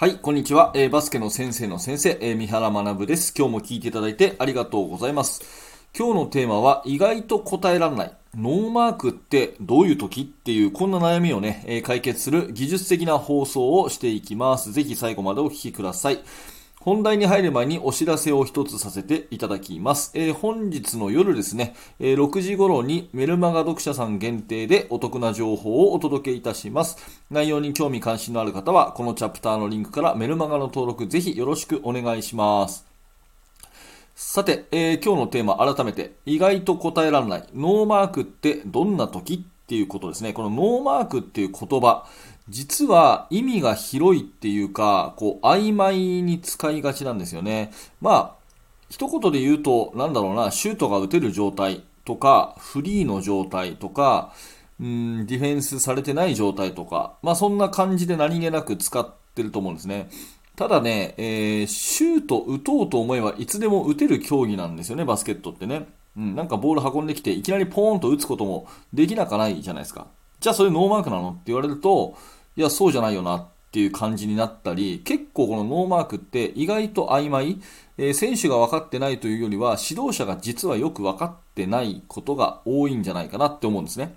はい、こんにちは。えー、バスケの先生の先生、えー、三原学です。今日も聞いていただいてありがとうございます。今日のテーマは、意外と答えられない。ノーマークってどういう時？っていう、こんな悩みをね、えー、解決する技術的な放送をしていきます。ぜひ最後までお聞きください。本題に入る前にお知らせを一つさせていただきます。えー、本日の夜ですね、えー、6時頃にメルマガ読者さん限定でお得な情報をお届けいたします。内容に興味関心のある方は、このチャプターのリンクからメルマガの登録ぜひよろしくお願いします。さて、えー、今日のテーマ改めて、意外と答えられない、ノーマークってどんな時？っていうことですね。このノーマークっていう言葉、実は意味が広いっていうか、こう、曖昧に使いがちなんですよね。まあ、一言で言うと、なんだろうな、シュートが打てる状態とか、フリーの状態とか、うん、ディフェンスされてない状態とか、まあそんな感じで何気なく使ってると思うんですね。ただね、えー、シュート打とうと思えばいつでも打てる競技なんですよね、バスケットってね。うん、なんかボール運んできて、いきなりポーンと打つこともできなかないじゃないですか。じゃあそれノーマークなの？って言われると、いや、そうじゃないよなっていう感じになったり、結構このノーマークって意外と曖昧、えー、選手が分かってないというよりは、指導者が実はよく分かってないことが多いんじゃないかなって思うんですね。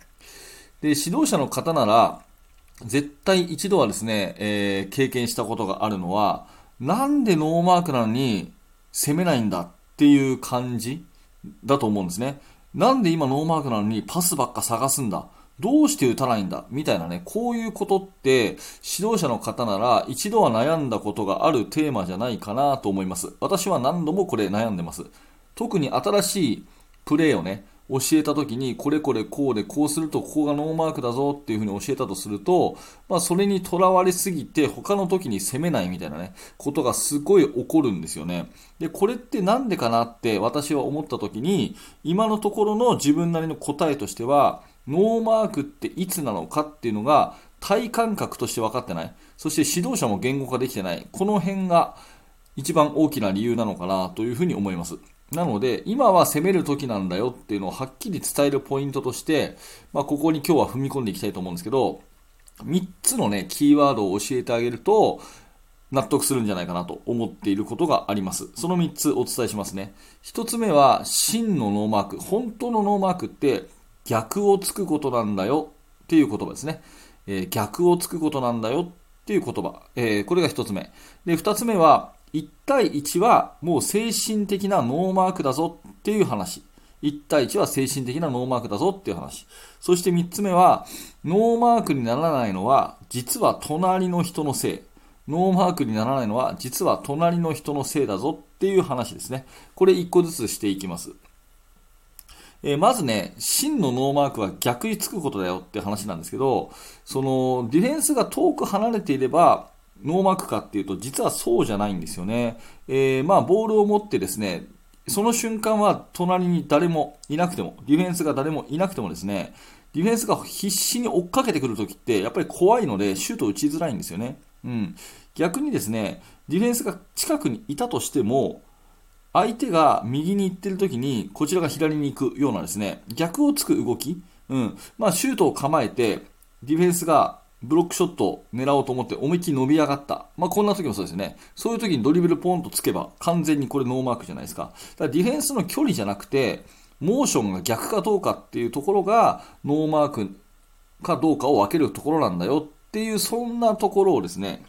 で、指導者の方なら、絶対一度はですね、えー、経験したことがあるのは、なんでノーマークなのに攻めないんだっていう感じだと思うんですね。なんで今ノーマークなのにパスばっか探すんだ。どうして打たないんだみたいなね、こういうことって指導者の方なら一度は悩んだことがあるテーマじゃないかなと思います。私は何度もこれ悩んでます。特に新しいプレーをね、教えた時にこれこれこうでこうするとここがノーマークだぞっていうふうに教えたとすると、まあそれにとらわれすぎて他の時に攻めないみたいなね、ことがすごい起こるんですよね。で、これってなんでかなって私は思った時に、今のところの自分なりの答えとしては、ノーマークっていつなのかっていうのが体感覚として分かってない。そして指導者も言語化できてない。この辺が一番大きな理由なのかなというふうに思います。なので、今は攻める時なんだよっていうのをはっきり伝えるポイントとして、まあ、ここに今日は踏み込んでいきたいと思うんですけど、3つのね、キーワードを教えてあげると、納得するんじゃないかなと思っていることがあります。その3つお伝えしますね。1つ目は、真のノーマーク。本当のノーマークって逆をつくことなんだよっていう言葉ですね。えー、逆をつくことなんだよっていう言葉。えー、これが一つ目。で、二つ目は、1対1はもう精神的なノーマークだぞっていう話。1対1は精神的なノーマークだぞっていう話。そして3つ目は、ノーマークにならないのは、実は隣の人のせい。ノーマークにならないのは、実は隣の人のせいだぞっていう話ですね。これ1個ずつしていきます。えー、まずね、真のノーマークは逆につくことだよって話なんですけど、その、ディフェンスが遠く離れていれば、ノーマークかっていうと、実はそうじゃないんですよね。えー、まあ、ボールを持ってですね、その瞬間は隣に誰もいなくても、ディフェンスが誰もいなくてもですね、ディフェンスが必死に追っかけてくるときって、やっぱり怖いので、シュート打ちづらいんですよね。うん。逆にですね、ディフェンスが近くにいたとしても、相手が右に行ってる時に、こちらが左に行くようなですね、逆をつく動き、うん。まあ、シュートを構えて、ディフェンスがブロックショットを狙おうと思って思いっきり伸び上がった。まあ、こんな時もそうですね。そういう時にドリブルポンとつけば、完全にこれノーマークじゃないですか。だからディフェンスの距離じゃなくて、モーションが逆かどうかっていうところが、ノーマークかどうかを分けるところなんだよっていう、そんなところをですね、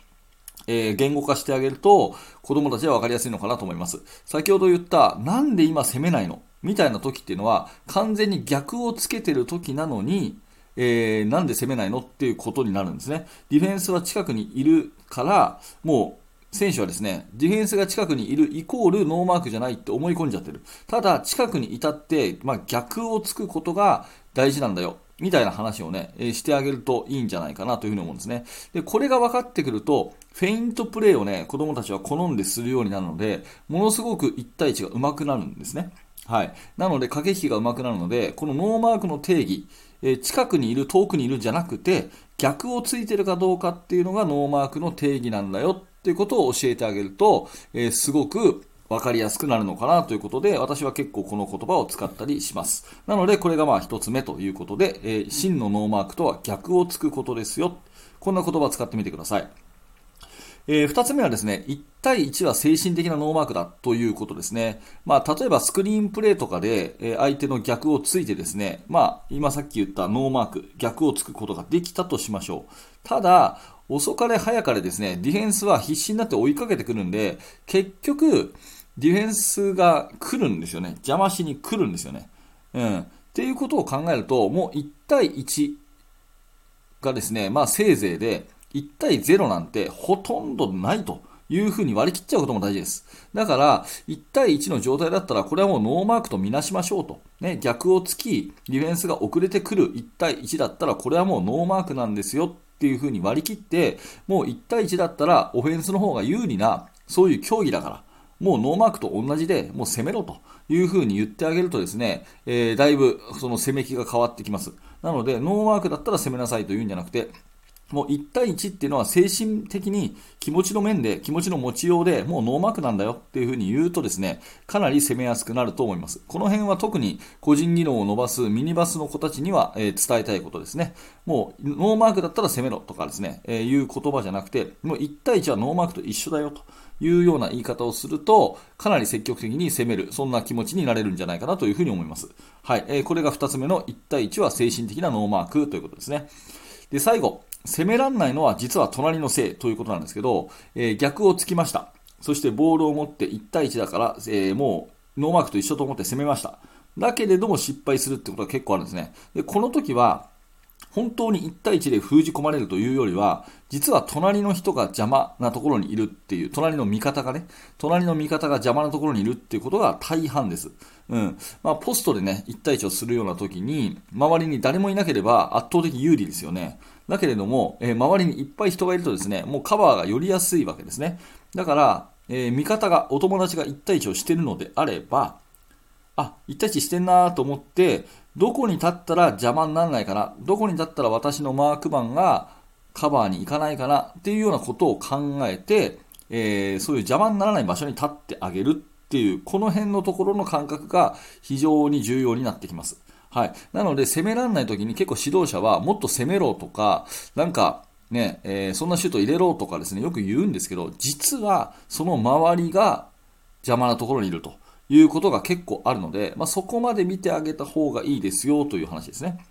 えー、言語化してあげると、子供たちは分かりやすいのかなと思います。先ほど言った、なんで今攻めないの？みたいな時っていうのは、完全に逆をつけてる時なのに、えー、なんで攻めないの？っていうことになるんですね。ディフェンスは近くにいるから、もう、選手はですね、ディフェンスが近くにいるイコールノーマークじゃないって思い込んじゃってる。ただ、近くにいたって、まあ、逆をつくことが大事なんだよ。みたいな話をね、えしてあげるといいんじゃないかなというふうに思うんですね。で、これが分かってくると、フェイントプレーをね、子供たちは好んでするようになるので、ものすごく1対1が上手くなるんですね。はい。なので、駆け引きが上手くなるので、このノーマークの定義、え近くにいる、遠くにいるじゃなくて、逆をついてるかどうかっていうのがノーマークの定義なんだよっていうことを教えてあげると、え、すごく分かりやすくなるのかなということで、私は結構この言葉を使ったりします。なので、これがまあ一つ目ということで、えー、真のノーマークとは逆をつくことですよ。こんな言葉を使ってみてください。えー、二つ目はですね、1対1は精神的なノーマークだということですね。まあ、例えばスクリーンプレーとかで、えー、相手の逆をついてですね、まあ、今さっき言ったノーマーク、逆をつくことができたとしましょう。ただ、遅かれ早かれですね、ディフェンスは必死になって追いかけてくるんで、結局、ディフェンスが来るんですよね。邪魔しに来るんですよね。うん。っていうことを考えると、もう1対1がですね、まあせいぜいで、1対0なんてほとんどないというふうに割り切っちゃうことも大事です。だから、1対1の状態だったら、これはもうノーマークとみなしましょうと。ね、逆を突き、ディフェンスが遅れてくる1対1だったら、これはもうノーマークなんですよっていうふうに割り切って、もう1対1だったら、オフェンスの方が有利な、そういう競技だから、もうノーマークと同じで、もう攻めろというふうに言ってあげるとですね、えー、だいぶその攻め気が変わってきます。なので、ノーマークだったら攻めなさいというんじゃなくて、もう1対1っていうのは精神的に気持ちの面で、気持ちの持ちようで、もうノーマークなんだよっていうふうに言うとですね、かなり攻めやすくなると思います。この辺は特に個人技能を伸ばすミニバスの子たちには、えー、伝えたいことですね。もうノーマークだったら攻めろとかですね、えー、いう言葉じゃなくて、もう1対1はノーマークと一緒だよと。いうような言い方をすると、かなり積極的に攻める、そんな気持ちになれるんじゃないかなというふうに思います。はい。えー、これが2つ目の1対1は精神的なノーマークということですね。で、最後、攻めらんないのは実は隣のせいということなんですけど、えー、逆をつきました。そしてボールを持って1対1だから、えー、もうノーマークと一緒と思って攻めました。だけれども失敗するってことが結構あるんですね。で、この時は、本当に1対1で封じ込まれるというよりは、実は隣の人が邪魔なところにいるっていう、隣の味方がね、隣の味方が邪魔なところにいるっていうことが大半です。うん。まあ、ポストでね、1対1をするような時に、周りに誰もいなければ圧倒的有利ですよね。だけれども、えー、周りにいっぱい人がいるとですね、もうカバーが寄りやすいわけですね。だから、えー、味方が、お友達が1対1をしてるのであれば、あ、1対1してんなと思って、どこに立ったら邪魔にならないかな、どこに立ったら私のマークマンがカバーに行かないかなっていうようなことを考えて、えー、そういう邪魔にならない場所に立ってあげるっていう、この辺のところの感覚が非常に重要になってきます。はい。なので、攻められない時に結構指導者はもっと攻めろとか、なんか、ね、えー、そんなシュート入れろとかですね、よく言うんですけど、実はその周りが邪魔なところにいると。いうことが結構あるので、まあ、そこまで見てあげた方がいいですよという話ですね。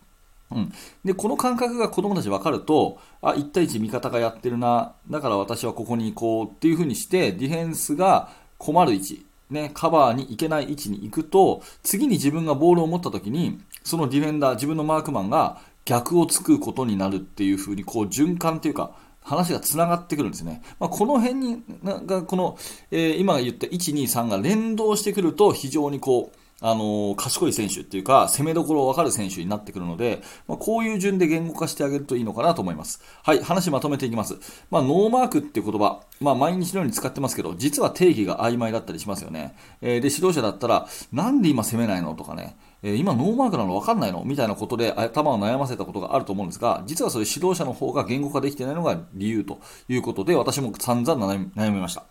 うん、でこの感覚が子供たち分かると、あ、1対1味方がやってるな、だから私はここに行こうっていう風にして、ディフェンスが困る位置、ね、カバーに行けない位置に行くと、次に自分がボールを持った時に、そのディフェンダー、自分のマークマンが逆をつくことになるっていう風に、こう循環っていうか、話が繋がってくるんですね。まあ、この辺に、が、この、えー、今言った1、2、3が連動してくると非常にこう、あのー、賢い選手っていうか、攻めどころを分かる選手になってくるので、まあ、こういう順で言語化してあげるといいのかなと思います。はい、話まとめていきます。まあ、ノーマークっていう言葉、まあ、毎日のように使ってますけど、実は定義が曖昧だったりしますよね。えー、で、指導者だったら、なんで今攻めないのとかね、え今ノーマークなの分かんないの？みたいなことで頭を悩ませたことがあると思うんですが、実はそれ指導者の方が言語化できてないのが理由ということで、私も散々悩みました。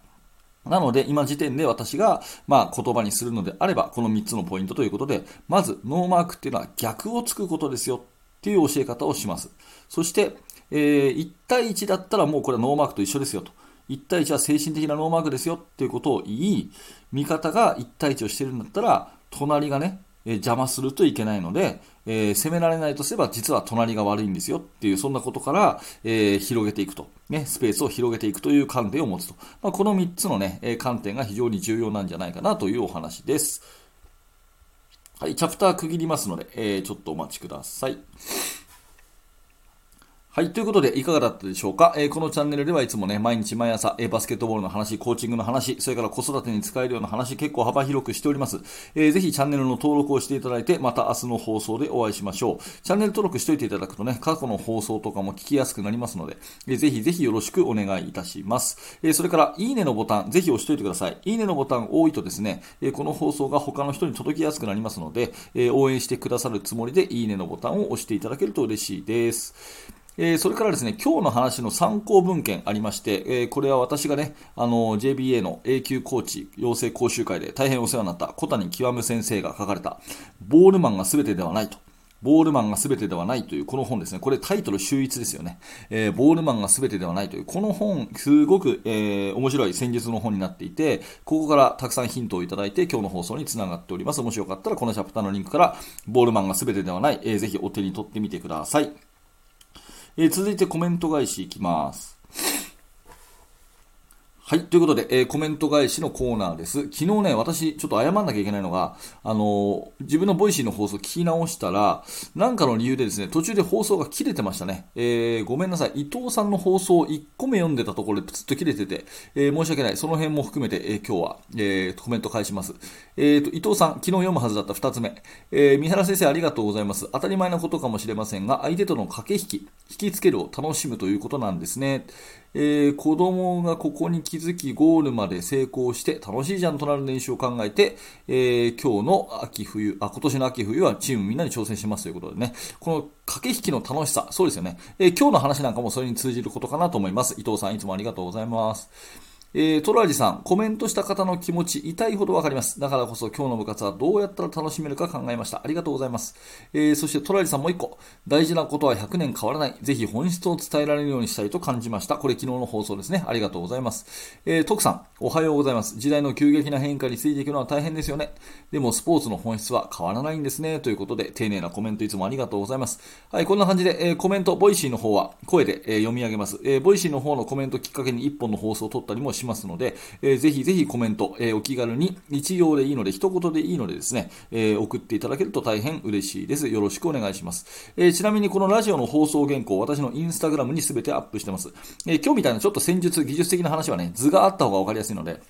なので、今時点で私が、まあ、言葉にするのであれば、この3つのポイントということで、まず、ノーマークっていうのは逆をつくことですよっていう教え方をします。そして、えー、1対1だったらもうこれはノーマークと一緒ですよと。1対1は精神的なノーマークですよっていうことを言い、味方が1対1をしてるんだったら、隣がね、え邪魔するといけないので、えー、攻められないとすれば実は隣が悪いんですよっていうそんなことから、えー、広げていくと、ね、スペースを広げていくという観点を持つと、まあ、この3つの、ね、え観点が非常に重要なんじゃないかなというお話です。はい、チャプター区切りますので、えー、ちょっとお待ちください。はい。ということで、いかがだったでしょうか、えー、このチャンネルではいつもね、毎日毎朝、えー、バスケットボールの話、コーチングの話、それから子育てに使えるような話、結構幅広くしております。えー、ぜひチャンネルの登録をしていただいて、また明日の放送でお会いしましょう。チャンネル登録しておいていただくとね、過去の放送とかも聞きやすくなりますので、えー、ぜひぜひよろしくお願いいたします。えー、それから、いいねのボタン、ぜひ押しておいてください。いいねのボタン多いとですね、えー、この放送が他の人に届きやすくなりますので、えー、応援してくださるつもりで、いいねのボタンを押していただけると嬉しいです。えー、それからですね、今日の話の参考文献ありまして、えー、これは私がね、あの、JBA の A 級コーチ養成講習会で大変お世話になった小谷極先生が書かれた、ボールマンが全てではないとボールマンが全てではないというこの本ですね。これタイトル秀逸ですよね。えー、ボールマンが全てではないという、この本、すごく、えー、面白い戦術の本になっていて、ここからたくさんヒントをいただいて、今日の放送につながっております。もしよかったら、このチャプターのリンクから、ボールマンが全てではない、えー、ぜひお手に取ってみてください。えー、続いてコメント返しいきます。はい。ということで、えー、コメント返しのコーナーです。昨日ね、私、ちょっと謝んなきゃいけないのが、あのー、自分の Voicy の放送聞き直したら、なんかの理由でですね、途中で放送が切れてましたね。えー、ごめんなさい。伊藤さんの放送を1個目読んでたところでプツッと切れてて、え申し訳ない。その辺も含めて、え今日は、えコメント返します。えっ、と、伊藤さん、昨日読むはずだった2つ目。え三原先生、ありがとうございます。当たり前のことかもしれませんが、相手との駆け引き、引きつけるを楽しむということなんですね。えー、子供がここに気づきゴールまで成功して楽しいじゃんとなる練習を考えて、えー、今日の秋冬、あ、今年の秋冬はチームみんなに挑戦しますということでね、この駆け引きの楽しさ、そうですよね、えー、今日の話なんかもそれに通じることかなと思います。伊藤さんいつもありがとうございます。えー、トラジさん、コメントした方の気持ち、痛いほどわかります。だからこそ今日の部活はどうやったら楽しめるか考えました。ありがとうございます。えー、そしてトラジさんもう一個。大事なことは100年変わらない。ぜひ本質を伝えられるようにしたいと感じました。これ昨日の放送ですね。ありがとうございます。えー、徳さん、おはようございます。時代の急激な変化についていくのは大変ですよね。でもスポーツの本質は変わらないんですね。ということで、丁寧なコメントいつもありがとうございます。はい、こんな感じで、えー、コメント、 Voicy の方は声で、えー、読み上げます。えー、 Voicy の方のコメントきっかけに1本の放送を取ったりもししますので、えー、ぜひぜひコメント、えー、お気軽に一行でいいので、一言でいいのでですね、えー、送っていただけると大変嬉しいです。よろしくお願いします。えー、ちなみにこのラジオの放送原稿、私のインスタグラムに全てアップしてます。えー、今日みたいなちょっと戦術、技術的な話はね、図があった方がわかりやすいので、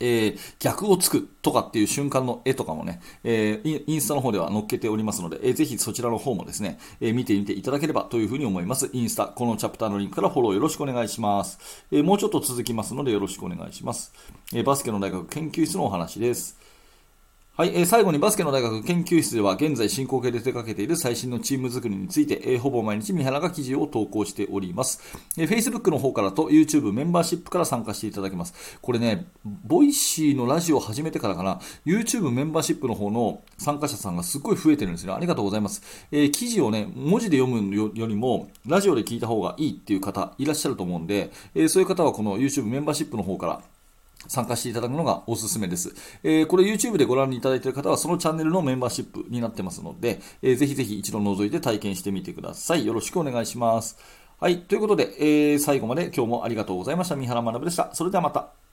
えー、逆をつくとかっていう瞬間の絵とかもね、えー、インスタの方では載っけておりますので、えー、ぜひそちらの方もですね、え見てみていただければというふうに思います。インスタ、このチャプターのリンクからフォローよろしくお願いします。えもうちょっと続きますのでよろしくお願いします。えバスケの大学研究室のお話です。はい、えー、最後にバスケの大学研究室では現在進行形で手掛けている最新のチーム作りについて、えー、ほぼ毎日三原が記事を投稿しております、えー。Facebook の方からと YouTube メンバーシップから参加していただけます。これね、 Voicy のラジオを始めてからかな、YouTube メンバーシップの方の参加者さんがすっごい増えてるんですね。ありがとうございます。えー、記事をね、文字で読むよりも、ラジオで聞いた方がいいっていう方いらっしゃると思うんで、えー、そういう方はこの YouTube メンバーシップの方から参加していただくのがおすすめです。えー、これ YouTube でご覧いただいている方はそのチャンネルのメンバーシップになってますので、えー、ぜひぜひ一度覗いて体験してみてください。よろしくお願いします。はい。ということで、えー、最後まで今日もありがとうございました。三原学でした。それではまた。